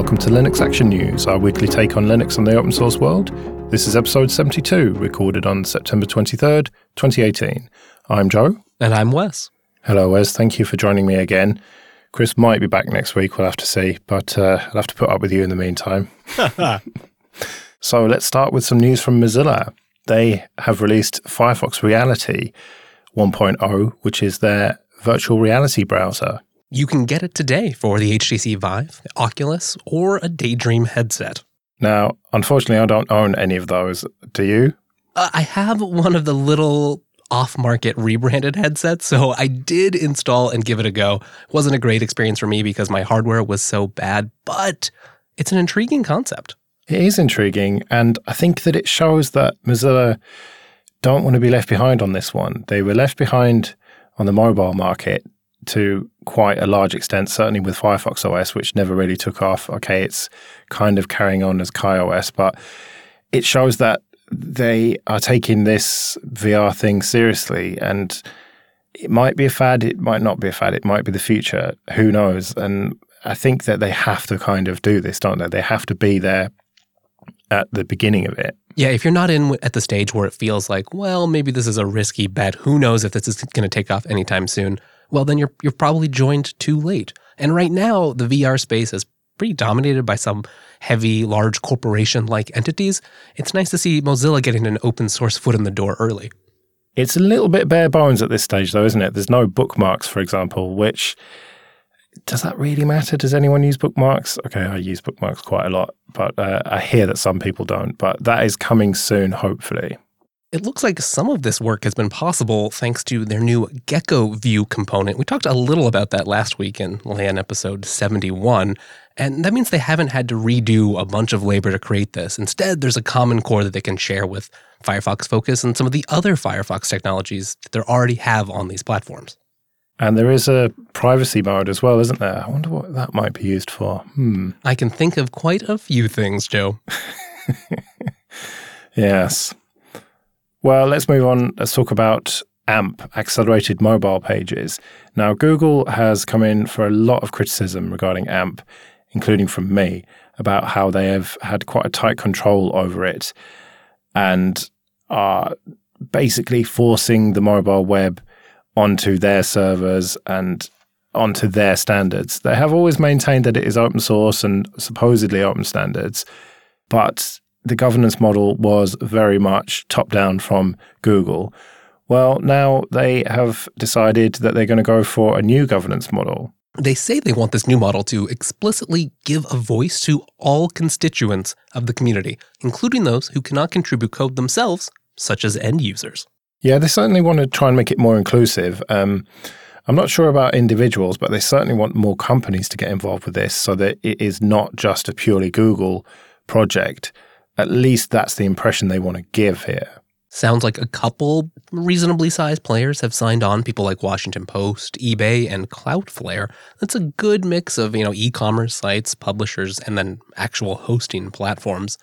welcome to Linux Action News, our weekly take on Linux and the open source world. This is episode 72, recorded on September 23rd, 2018. I'm Joe. And I'm Wes. Hello, Wes. Thank you for joining me again. Chris might be back next week, we'll have to see, but uh, I'll have to put up with you in the meantime. so let's start with some news from Mozilla. They have released Firefox Reality 1.0, which is their virtual reality browser. You can get it today for the HTC Vive, Oculus, or a Daydream headset. Now, unfortunately, I don't own any of those. Do you? Uh, I have one of the little off market rebranded headsets, so I did install and give it a go. It wasn't a great experience for me because my hardware was so bad, but it's an intriguing concept. It is intriguing, and I think that it shows that Mozilla don't want to be left behind on this one. They were left behind on the mobile market to quite a large extent, certainly with Firefox OS, which never really took off. Okay, it's kind of carrying on as KaiOS, but it shows that they are taking this VR thing seriously and it might be a fad, it might not be a fad, it might be the future. Who knows? And I think that they have to kind of do this, don't they? They have to be there at the beginning of it. Yeah, if you're not in at the stage where it feels like, well, maybe this is a risky bet, who knows if this is going to take off anytime soon well, then you're you're probably joined too late. And right now, the VR space is pretty dominated by some heavy, large corporation like entities. It's nice to see Mozilla getting an open source foot in the door early. It's a little bit bare bones at this stage, though, isn't it? There's no bookmarks, for example, which does that really matter? Does anyone use bookmarks? Okay, I use bookmarks quite a lot, but uh, I hear that some people don't. But that is coming soon, hopefully. It looks like some of this work has been possible thanks to their new Gecko View component. We talked a little about that last week in LAN episode 71, and that means they haven't had to redo a bunch of labor to create this. Instead, there's a common core that they can share with Firefox Focus and some of the other Firefox technologies that they already have on these platforms. And there is a privacy mode as well, isn't there? I wonder what that might be used for. Hmm. I can think of quite a few things, Joe. yes. Well, let's move on. Let's talk about AMP, accelerated mobile pages. Now, Google has come in for a lot of criticism regarding AMP, including from me, about how they have had quite a tight control over it and are basically forcing the mobile web onto their servers and onto their standards. They have always maintained that it is open source and supposedly open standards, but the governance model was very much top down from Google. Well, now they have decided that they're going to go for a new governance model. They say they want this new model to explicitly give a voice to all constituents of the community, including those who cannot contribute code themselves, such as end users. Yeah, they certainly want to try and make it more inclusive. Um, I'm not sure about individuals, but they certainly want more companies to get involved with this so that it is not just a purely Google project. At least that's the impression they want to give here. Sounds like a couple reasonably sized players have signed on, people like Washington Post, eBay, and Cloudflare. That's a good mix of, you know, e-commerce sites, publishers, and then actual hosting platforms.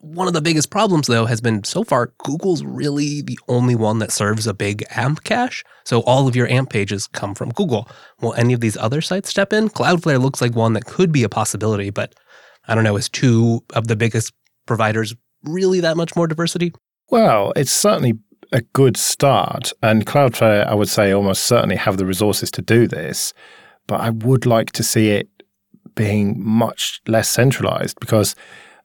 One of the biggest problems though has been so far Google's really the only one that serves a big AMP cache. So all of your AMP pages come from Google. Will any of these other sites step in? Cloudflare looks like one that could be a possibility, but I don't know, is two of the biggest providers really that much more diversity? Well, it's certainly a good start. And Cloudflare, I would say, almost certainly have the resources to do this. But I would like to see it being much less centralized because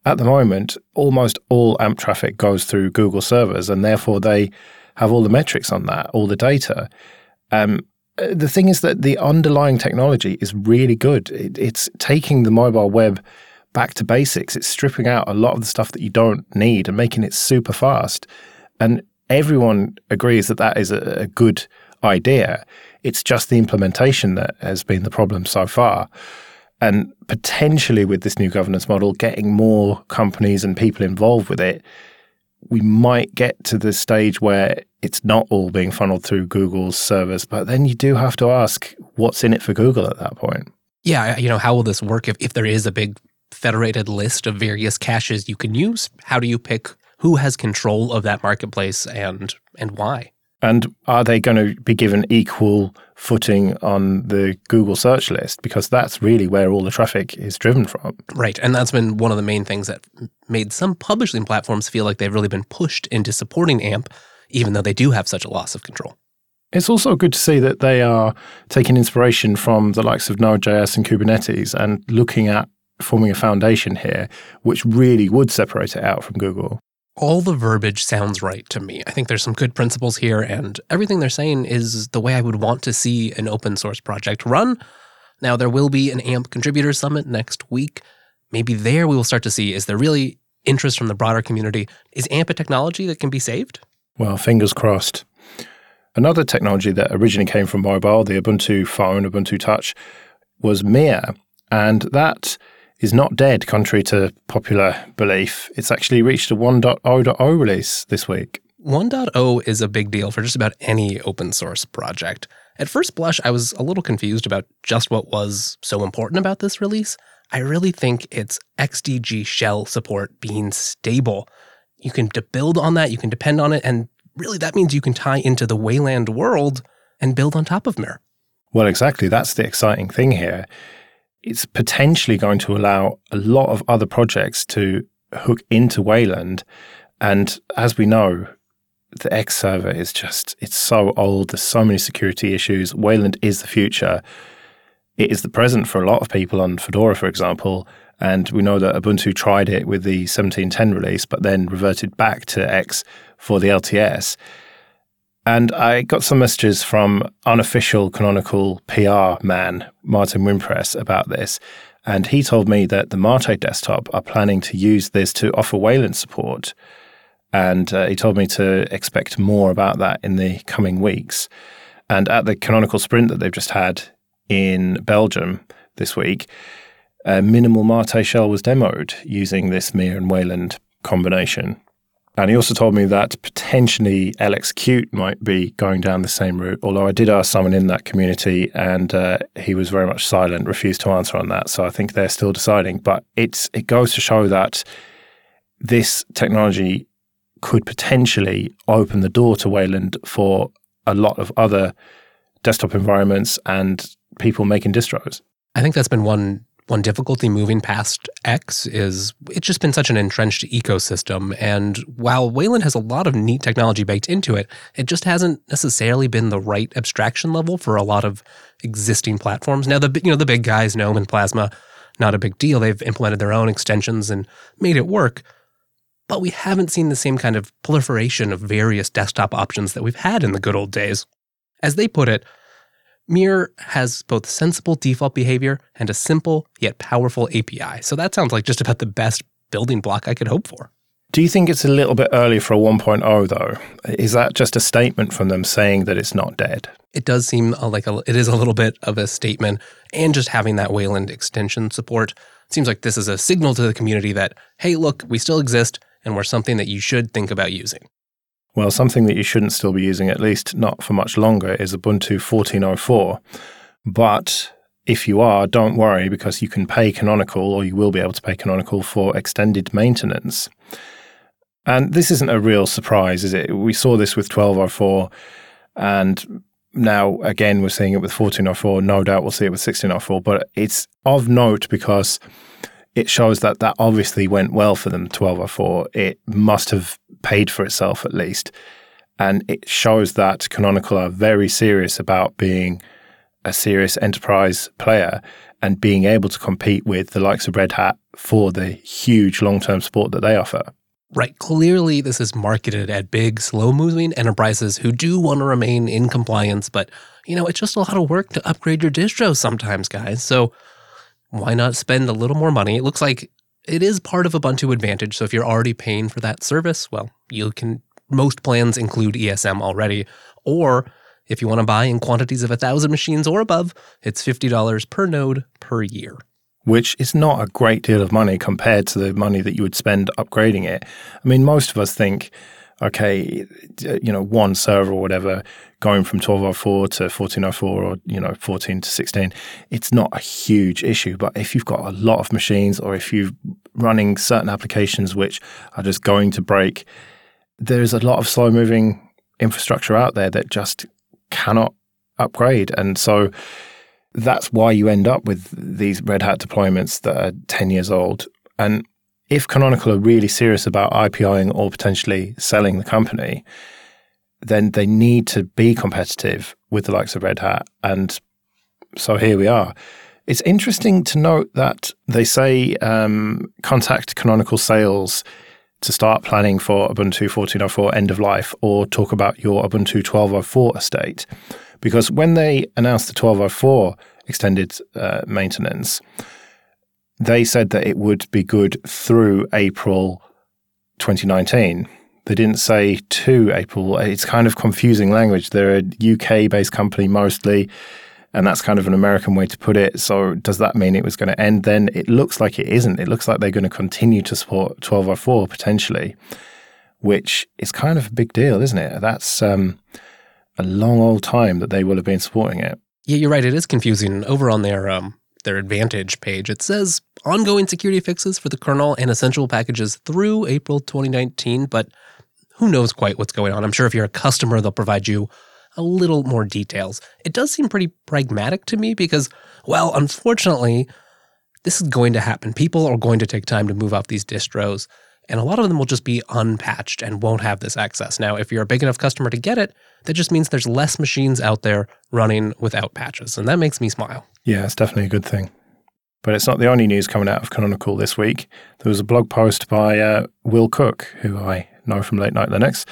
at the moment, almost all AMP traffic goes through Google servers, and therefore they have all the metrics on that, all the data. Um, the thing is that the underlying technology is really good. It, it's taking the mobile web back to basics. It's stripping out a lot of the stuff that you don't need and making it super fast. And everyone agrees that that is a, a good idea. It's just the implementation that has been the problem so far. And potentially with this new governance model, getting more companies and people involved with it, we might get to the stage where it's not all being funneled through Google's servers. But then you do have to ask what's in it for Google at that point. Yeah, you know, how will this work if, if there is a big federated list of various caches you can use. How do you pick who has control of that marketplace and and why? And are they going to be given equal footing on the Google search list? Because that's really where all the traffic is driven from. Right. And that's been one of the main things that made some publishing platforms feel like they've really been pushed into supporting AMP, even though they do have such a loss of control. It's also good to see that they are taking inspiration from the likes of Node.js and Kubernetes and looking at forming a foundation here, which really would separate it out from Google all the verbiage sounds right to me. I think there's some good principles here, and everything they're saying is the way I would want to see an open source project run. Now, there will be an AMP contributor summit next week. Maybe there we will start to see is there really interest from the broader community? Is AMP a technology that can be saved? Well, fingers crossed. Another technology that originally came from mobile, the Ubuntu phone, Ubuntu Touch, was Mir. And that is not dead, contrary to popular belief. It's actually reached a 1.0.0 release this week. 1.0 is a big deal for just about any open source project. At first blush, I was a little confused about just what was so important about this release. I really think it's XDG shell support being stable. You can build on that, you can depend on it, and really that means you can tie into the Wayland world and build on top of Mir. Well, exactly. That's the exciting thing here it's potentially going to allow a lot of other projects to hook into Wayland. And as we know, the X server is just, it's so old. There's so many security issues. Wayland is the future. It is the present for a lot of people on Fedora, for example. And we know that Ubuntu tried it with the 1710 release, but then reverted back to X for the LTS. And I got some messages from unofficial canonical PR man, Martin Wimpress, about this. And he told me that the Mate desktop are planning to use this to offer Wayland support. And uh, he told me to expect more about that in the coming weeks. And at the canonical sprint that they've just had in Belgium this week, a minimal Mate shell was demoed using this Mir and Wayland combination. And he also told me that potentially LXQt might be going down the same route. Although I did ask someone in that community, and uh, he was very much silent, refused to answer on that. So I think they're still deciding. But it's it goes to show that this technology could potentially open the door to Wayland for a lot of other desktop environments and people making distros. I think that's been one one difficulty moving past X is it's just been such an entrenched ecosystem. And while Wayland has a lot of neat technology baked into it, it just hasn't necessarily been the right abstraction level for a lot of existing platforms. Now, the you know the big guys, GNOME and Plasma, not a big deal. They've implemented their own extensions and made it work. But we haven't seen the same kind of proliferation of various desktop options that we've had in the good old days. As they put it, Mir has both sensible default behavior and a simple yet powerful API. So that sounds like just about the best building block I could hope for. Do you think it's a little bit early for a 1.0 though? Is that just a statement from them saying that it's not dead? It does seem uh, like a, it is a little bit of a statement and just having that Wayland extension support seems like this is a signal to the community that hey, look, we still exist and we're something that you should think about using. Well, something that you shouldn't still be using, at least not for much longer, is Ubuntu 14.04. But if you are, don't worry because you can pay Canonical, or you will be able to pay Canonical for extended maintenance. And this isn't a real surprise, is it? We saw this with 12.04, and now again we're seeing it with 14.04. No doubt we'll see it with 16.04, but it's of note because it shows that that obviously went well for them, 12.04. It must have paid for itself at least. And it shows that Canonical are very serious about being a serious enterprise player and being able to compete with the likes of Red Hat for the huge long term support that they offer. Right. Clearly, this is marketed at big, slow moving enterprises who do want to remain in compliance, but you know, it's just a lot of work to upgrade your distro sometimes, guys. So why not spend a little more money? It looks like it is part of Ubuntu Advantage. So if you're already paying for that service, well, you can, most plans include ESM already. Or if you want to buy in quantities of a thousand machines or above, it's $50 per node per year. Which is not a great deal of money compared to the money that you would spend upgrading it. I mean, most of us think, okay, you know, one server or whatever, going from 1204 to 1404 or, you know, 14 to 16, it's not a huge issue. But if you've got a lot of machines or if you're running certain applications which are just going to break, there's a lot of slow moving infrastructure out there that just cannot upgrade. And so that's why you end up with these Red Hat deployments that are 10 years old. And if Canonical are really serious about IPOing or potentially selling the company, then they need to be competitive with the likes of Red Hat. And so here we are. It's interesting to note that they say um, contact Canonical Sales to start planning for Ubuntu 14.04 end of life or talk about your Ubuntu 12.04 estate. Because when they announced the 12.04 extended uh, maintenance, they said that it would be good through April 2019. They didn't say to April. It's kind of confusing language. They're a UK based company mostly. And that's kind of an American way to put it. So, does that mean it was going to end then? It looks like it isn't. It looks like they're going to continue to support 1204 potentially, which is kind of a big deal, isn't it? That's um, a long old time that they will have been supporting it. Yeah, you're right. It is confusing. Over on their um, their Advantage page, it says ongoing security fixes for the kernel and essential packages through April 2019, but who knows quite what's going on. I'm sure if you're a customer, they'll provide you a little more details. It does seem pretty pragmatic to me because, well, unfortunately, this is going to happen. People are going to take time to move off these distros, and a lot of them will just be unpatched and won't have this access. Now, if you're a big enough customer to get it, that just means there's less machines out there running without patches, and that makes me smile. Yeah, it's definitely a good thing. But it's not the only news coming out of Canonical this week. There was a blog post by uh, Will Cooke, who I know from Late Night Linux,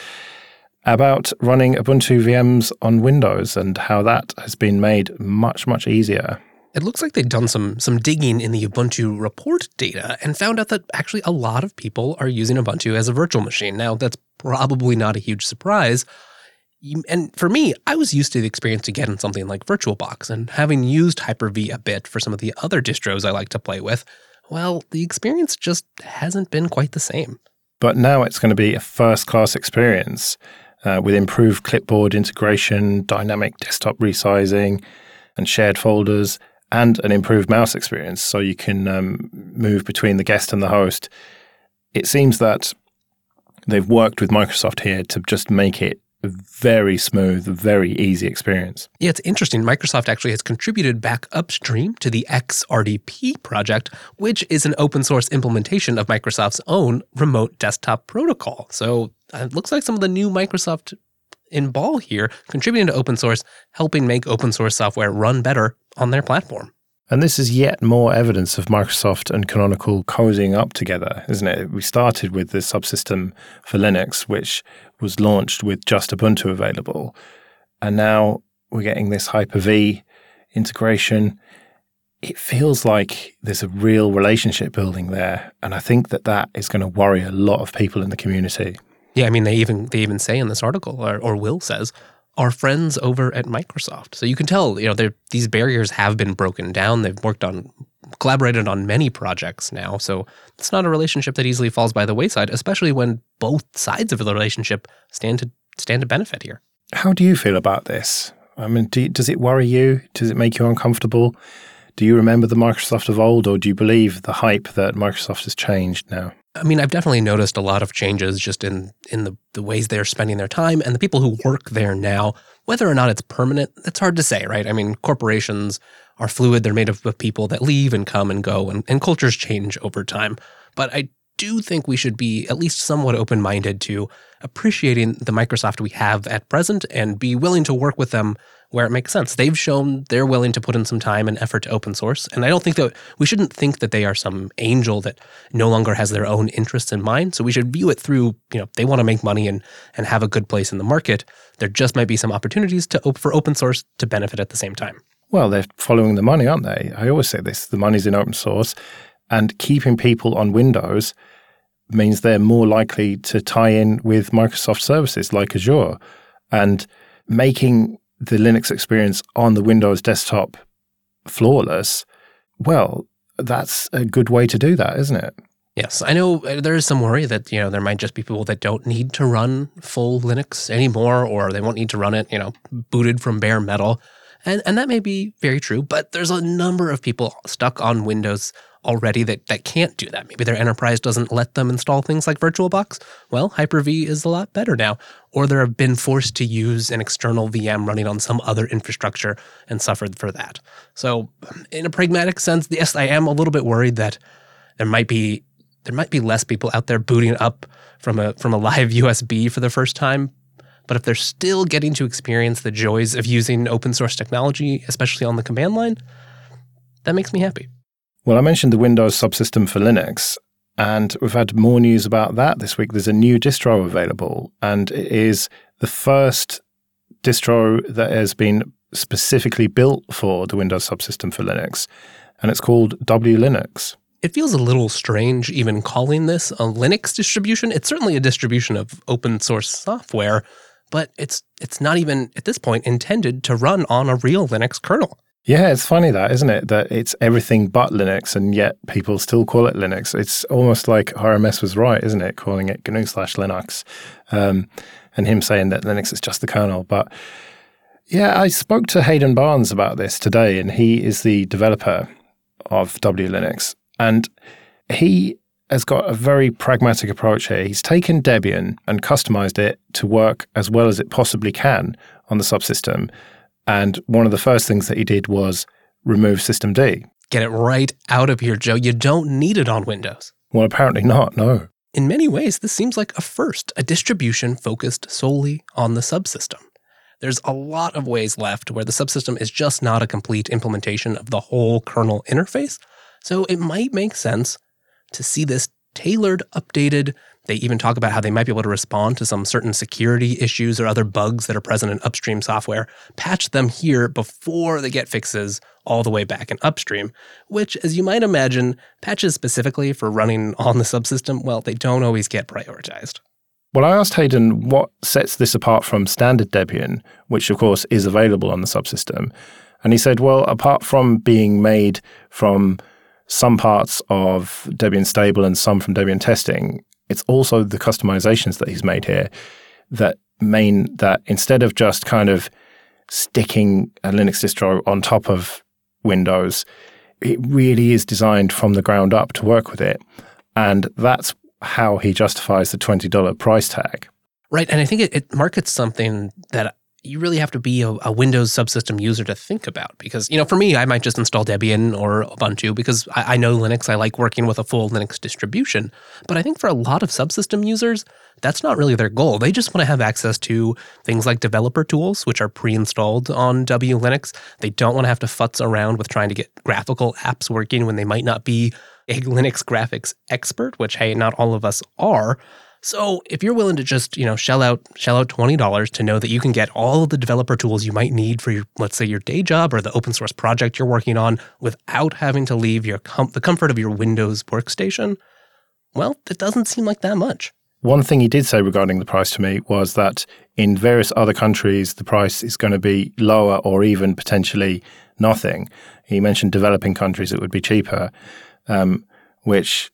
about running Ubuntu VMs on Windows and how that has been made much, much easier. It looks like they've done some some digging in the Ubuntu report data and found out that actually a lot of people are using Ubuntu as a virtual machine. Now, that's probably not a huge surprise. And for me, I was used to the experience of getting something like VirtualBox and having used Hyper-V a bit for some of the other distros I like to play with. Well, the experience just hasn't been quite the same. But now it's going to be a first class experience uh, with improved clipboard integration, dynamic desktop resizing, and shared folders, and an improved mouse experience so you can um, move between the guest and the host. It seems that they've worked with Microsoft here to just make it very smooth, very easy experience. Yeah, it's interesting. Microsoft actually has contributed back upstream to the XRDP project, which is an open source implementation of Microsoft's own remote desktop protocol. So uh, it looks like some of the new Microsoft in ball here, contributing to open source, helping make open source software run better on their platform. And this is yet more evidence of Microsoft and Canonical cozying up together, isn't it? We started with the subsystem for Linux, which was launched with just Ubuntu available. And now we're getting this Hyper V integration. It feels like there's a real relationship building there. And I think that that is going to worry a lot of people in the community. Yeah, I mean, they even they even say in this article, or, or Will says, our friends over at Microsoft. So you can tell, you know, these barriers have been broken down. They've worked on, collaborated on many projects now. So it's not a relationship that easily falls by the wayside, especially when both sides of the relationship stand to stand to benefit here. How do you feel about this? I mean, do, does it worry you? Does it make you uncomfortable? Do you remember the Microsoft of old, or do you believe the hype that Microsoft has changed now? I mean, I've definitely noticed a lot of changes just in in the, the ways they're spending their time and the people who work there now. Whether or not it's permanent, it's hard to say, right? I mean, corporations are fluid. They're made up of people that leave and come and go, and, and cultures change over time. But I do think we should be at least somewhat open minded to appreciating the Microsoft we have at present and be willing to work with them where it makes sense. They've shown they're willing to put in some time and effort to open source. And I don't think that we shouldn't think that they are some angel that no longer has their own interests in mind. So we should view it through, you know, they want to make money and and have a good place in the market. There just might be some opportunities to op- for open source to benefit at the same time. Well, they're following the money, aren't they? I always say this, the money's in open source and keeping people on Windows means they're more likely to tie in with Microsoft services like Azure and making the Linux experience on the Windows desktop flawless, well, that's a good way to do that, isn't it? Yes, I know uh, there is some worry that you know there might just be people that don't need to run full Linux anymore, or they won't need to run it, you know, booted from bare metal. And, and that may be very true, but there's a number of people stuck on Windows already that, that can't do that. Maybe their enterprise doesn't let them install things like VirtualBox. Well, Hyper-V is a lot better now. Or they have been forced to use an external VM running on some other infrastructure and suffered for that. So, in a pragmatic sense, yes, I am a little bit worried that there might be there might be less people out there booting up from a from a live USB for the first time. But if they're still getting to experience the joys of using open source technology, especially on the command line, that makes me happy. Well, I mentioned the Windows subsystem for Linux, and we've had more news about that this week. There's a new distro available, and it is the first distro that has been specifically built for the Windows subsystem for Linux, and it's called WLinux. It feels a little strange even calling this a Linux distribution. It's certainly a distribution of open source software, but it's it's not even at this point intended to run on a real Linux kernel. Yeah, it's funny that, isn't it? That it's everything but Linux, and yet people still call it Linux. It's almost like RMS was right, isn't it? Calling it GNU slash Linux, um, and him saying that Linux is just the kernel. But yeah, I spoke to Hayden Barnes about this today, and he is the developer of WLinux, and he has got a very pragmatic approach here. He's taken Debian and customized it to work as well as it possibly can on the subsystem and one of the first things that he did was remove systemd. Get it right out of here, Joe. You don't need it on Windows. Well, apparently not, no. In many ways, this seems like a first, a distribution focused solely on the subsystem. There's a lot of ways left where the subsystem is just not a complete implementation of the whole kernel interface. So it might make sense to see this tailored, updated, they even talk about how they might be able to respond to some certain security issues or other bugs that are present in upstream software, patch them here before they get fixes all the way back in upstream, which, as you might imagine, patches specifically for running on the subsystem, well, they don't always get prioritized. Well, I asked Hayden what sets this apart from standard Debian, which of course is available on the subsystem. And he said, well, apart from being made from some parts of Debian stable and some from Debian testing, it's also the customizations that he's made here that mean that instead of just kind of sticking a Linux distro on top of Windows, it really is designed from the ground up to work with it. And that's how he justifies the $20 price tag. Right. And I think it, it markets something that you really have to be a, a, Windows subsystem user to think about. Because, you know, for me, I might just install Debian or Ubuntu because I, I, know Linux. I like working with a full Linux distribution. But I think for a lot of subsystem users, that's not really their goal. They just want to have access to things like developer tools, which are pre installed on W Linux. They don't want to have to futz around with trying to get graphical apps working when they might not be a Linux graphics expert, which, hey, not all of us are. So if you're willing to just, you know, shell out shell out $20 to know that you can get all of the developer tools you might need for your let's say your day job or the open source project you're working on without having to leave your com- the comfort of your Windows workstation, well, it doesn't seem like that much. One thing he did say regarding the price to me was that in various other countries, the price is going to be lower or even potentially nothing. He mentioned developing countries, it would be cheaper, um, which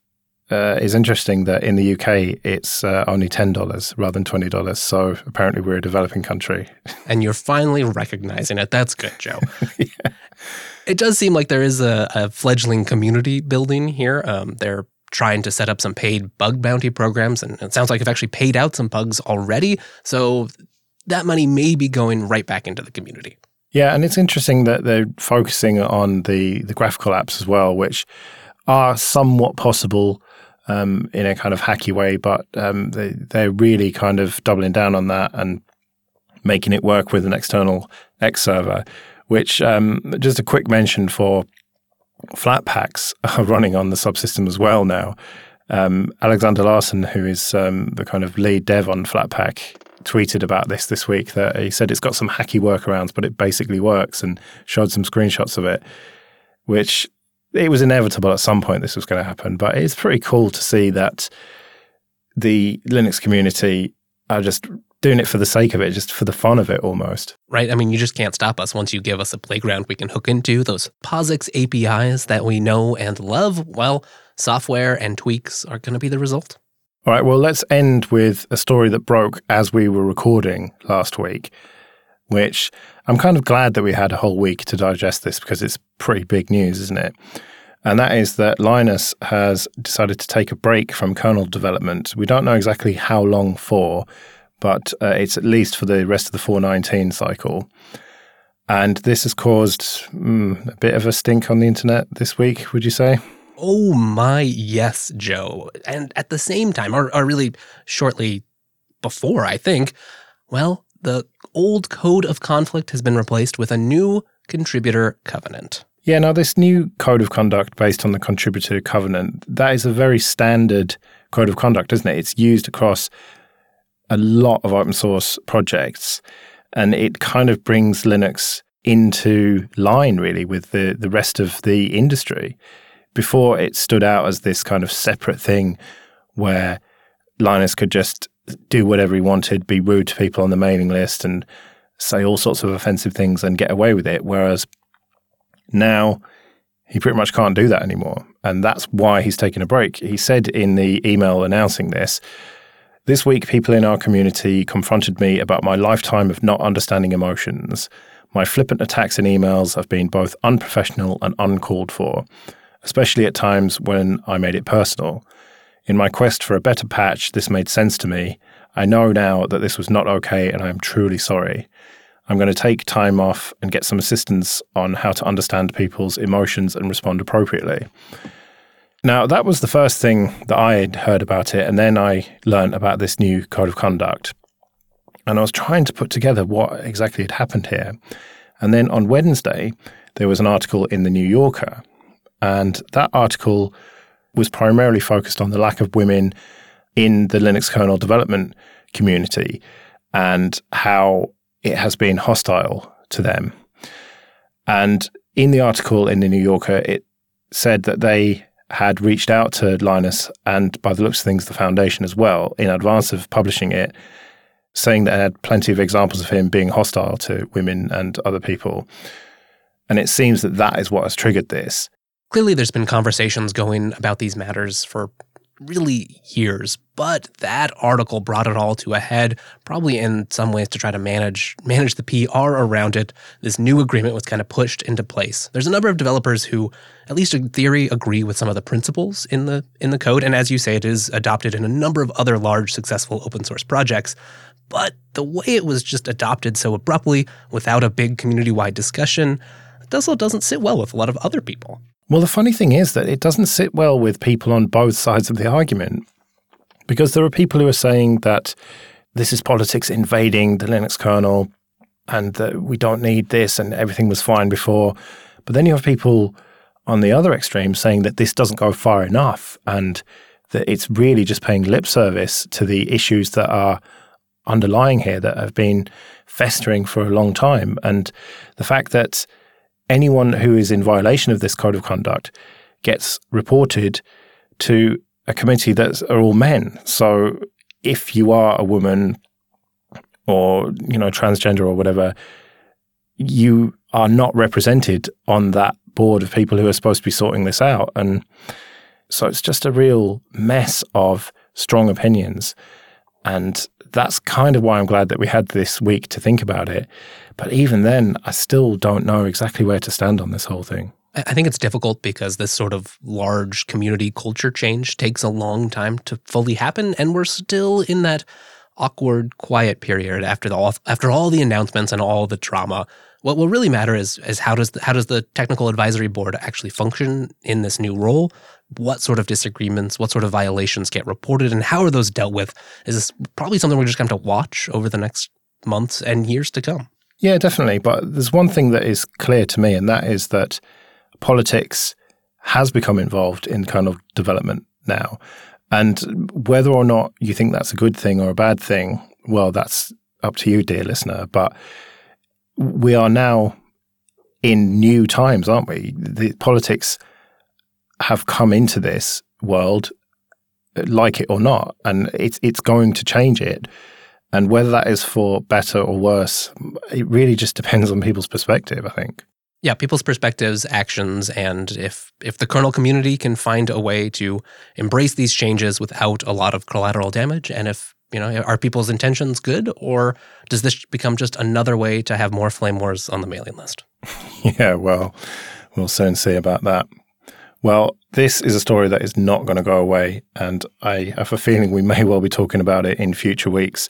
uh, is interesting that in the UK it's uh, only ten dollars rather than twenty dollars. So apparently we're a developing country. And you're finally recognizing it. That's good, Joe. yeah. It does seem like there is a, a fledgling community building here. Um, they're trying to set up some paid bug bounty programs, and it sounds like they've actually paid out some bugs already. So that money may be going right back into the community. Yeah, and it's interesting that they're focusing on the the graphical apps as well, which are somewhat possible um, in a kind of hacky way, but um, they, they're really kind of doubling down on that and making it work with an external X server, which um, just a quick mention for Flatpaks are running on the subsystem as well now. Um, Alexander Larsson, who is um, the kind of lead dev on Flatpak, tweeted about this this week that he said it's got some hacky workarounds, but it basically works and showed some screenshots of it, which it was inevitable at some point this was going to happen, but it's pretty cool to see that the Linux community are just doing it for the sake of it, just for the fun of it almost. Right. I mean, you just can't stop us once you give us a playground we can hook into. Those POSIX APIs that we know and love, well, software and tweaks are going to be the result. All right. Well, let's end with a story that broke as we were recording last week, which I'm kind of glad that we had a whole week to digest this because it's pretty big news, isn't it? And that is that Linus has decided to take a break from kernel development. We don't know exactly how long for, but uh, it's at least for the rest of the 419 cycle. And this has caused mm, a bit of a stink on the internet this week, would you say? Oh my, yes, Joe. And at the same time, or, or really shortly before, I think, well, the old code of conflict has been replaced with a new contributor covenant. Yeah, now this new code of conduct based on the contributor covenant, that is a very standard code of conduct, isn't it? It's used across a lot of open source projects and it kind of brings Linux into line really with the, the rest of the industry. Before it stood out as this kind of separate thing where Linus could just do whatever he wanted, be rude to people on the mailing list and say all sorts of offensive things and get away with it. Whereas now he pretty much can't do that anymore. And that's why he's taking a break. He said in the email announcing this this week, people in our community confronted me about my lifetime of not understanding emotions. My flippant attacks in emails have been both unprofessional and uncalled for, especially at times when I made it personal. In my quest for a better patch, this made sense to me. I know now that this was not okay and I am truly sorry. I'm going to take time off and get some assistance on how to understand people's emotions and respond appropriately. Now, that was the first thing that I had heard about it. And then I learned about this new code of conduct. And I was trying to put together what exactly had happened here. And then on Wednesday, there was an article in The New Yorker. And that article was primarily focused on the lack of women in the Linux kernel development community and how it has been hostile to them. And in the article in the New Yorker, it said that they had reached out to Linus and, by the looks of things, the foundation as well, in advance of publishing it, saying that they had plenty of examples of him being hostile to women and other people. And it seems that that is what has triggered this. Clearly, there's been conversations going about these matters for really years, but that article brought it all to a head, probably in some ways to try to manage manage the PR around it. This new agreement was kind of pushed into place. There's a number of developers who, at least in theory, agree with some of the principles in the in the code, and as you say, it is adopted in a number of other large successful open source projects. But the way it was just adopted so abruptly, without a big community wide discussion, also doesn't sit well with a lot of other people. Well, the funny thing is that it doesn't sit well with people on both sides of the argument because there are people who are saying that this is politics invading the Linux kernel and that we don't need this and everything was fine before. But then you have people on the other extreme saying that this doesn't go far enough and that it's really just paying lip service to the issues that are underlying here that have been festering for a long time. And the fact that anyone who is in violation of this code of conduct gets reported to a committee that are all men. So if you are a woman or you know transgender or whatever, you are not represented on that board of people who are supposed to be sorting this out. And so it's just a real mess of strong opinions. And that's kind of why I'm glad that we had this week to think about it. But even then, I still don't know exactly where to stand on this whole thing. I think it's difficult because this sort of large community culture change takes a long time to fully happen, and we're still in that awkward, quiet period after the after all the announcements and all the drama. What will really matter is is how does the, how does the technical advisory board actually function in this new role? What sort of disagreements, what sort of violations get reported, and how are those dealt with? Is this probably something we're just going to watch over the next months and years to come? Yeah, definitely. But there's one thing that is clear to me, and that is that politics has become involved in kind of development now. And whether or not you think that's a good thing or a bad thing, well, that's up to you, dear listener. But we are now in new times, aren't we? The politics have come into this world, uh, like it or not, and it's it's going to change it. And whether that is for better or worse, it really just depends on people's perspective. I think. Yeah, people's perspectives, actions, and if if the kernel community can find a way to embrace these changes without a lot of collateral damage, and if You know, are people's intentions good, or does this become just another way to have more flame wars on the mailing list? Yeah, well, we'll soon see about that. Well, this is a story that is not going to go away, and I have a feeling we may well be talking about it in future weeks.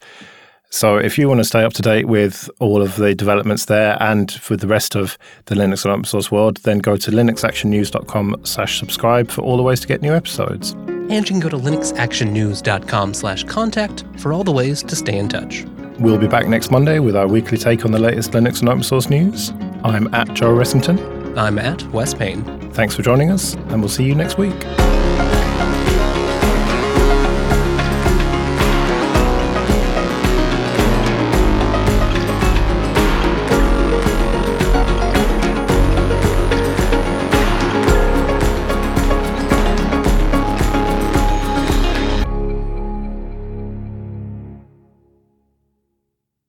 So, if you want to stay up to date with all of the developments there and for the rest of the Linux and open source world, then go to linuxactionnews.com/slash-subscribe for all the ways to get new episodes. And you can go to linuxactionnews.com slash contact for all the ways to stay in touch. We'll be back next Monday with our weekly take on the latest Linux and open source news. I'm at Joe Ressington. I'm at Wes Payne. Thanks for joining us, and we'll see you next week.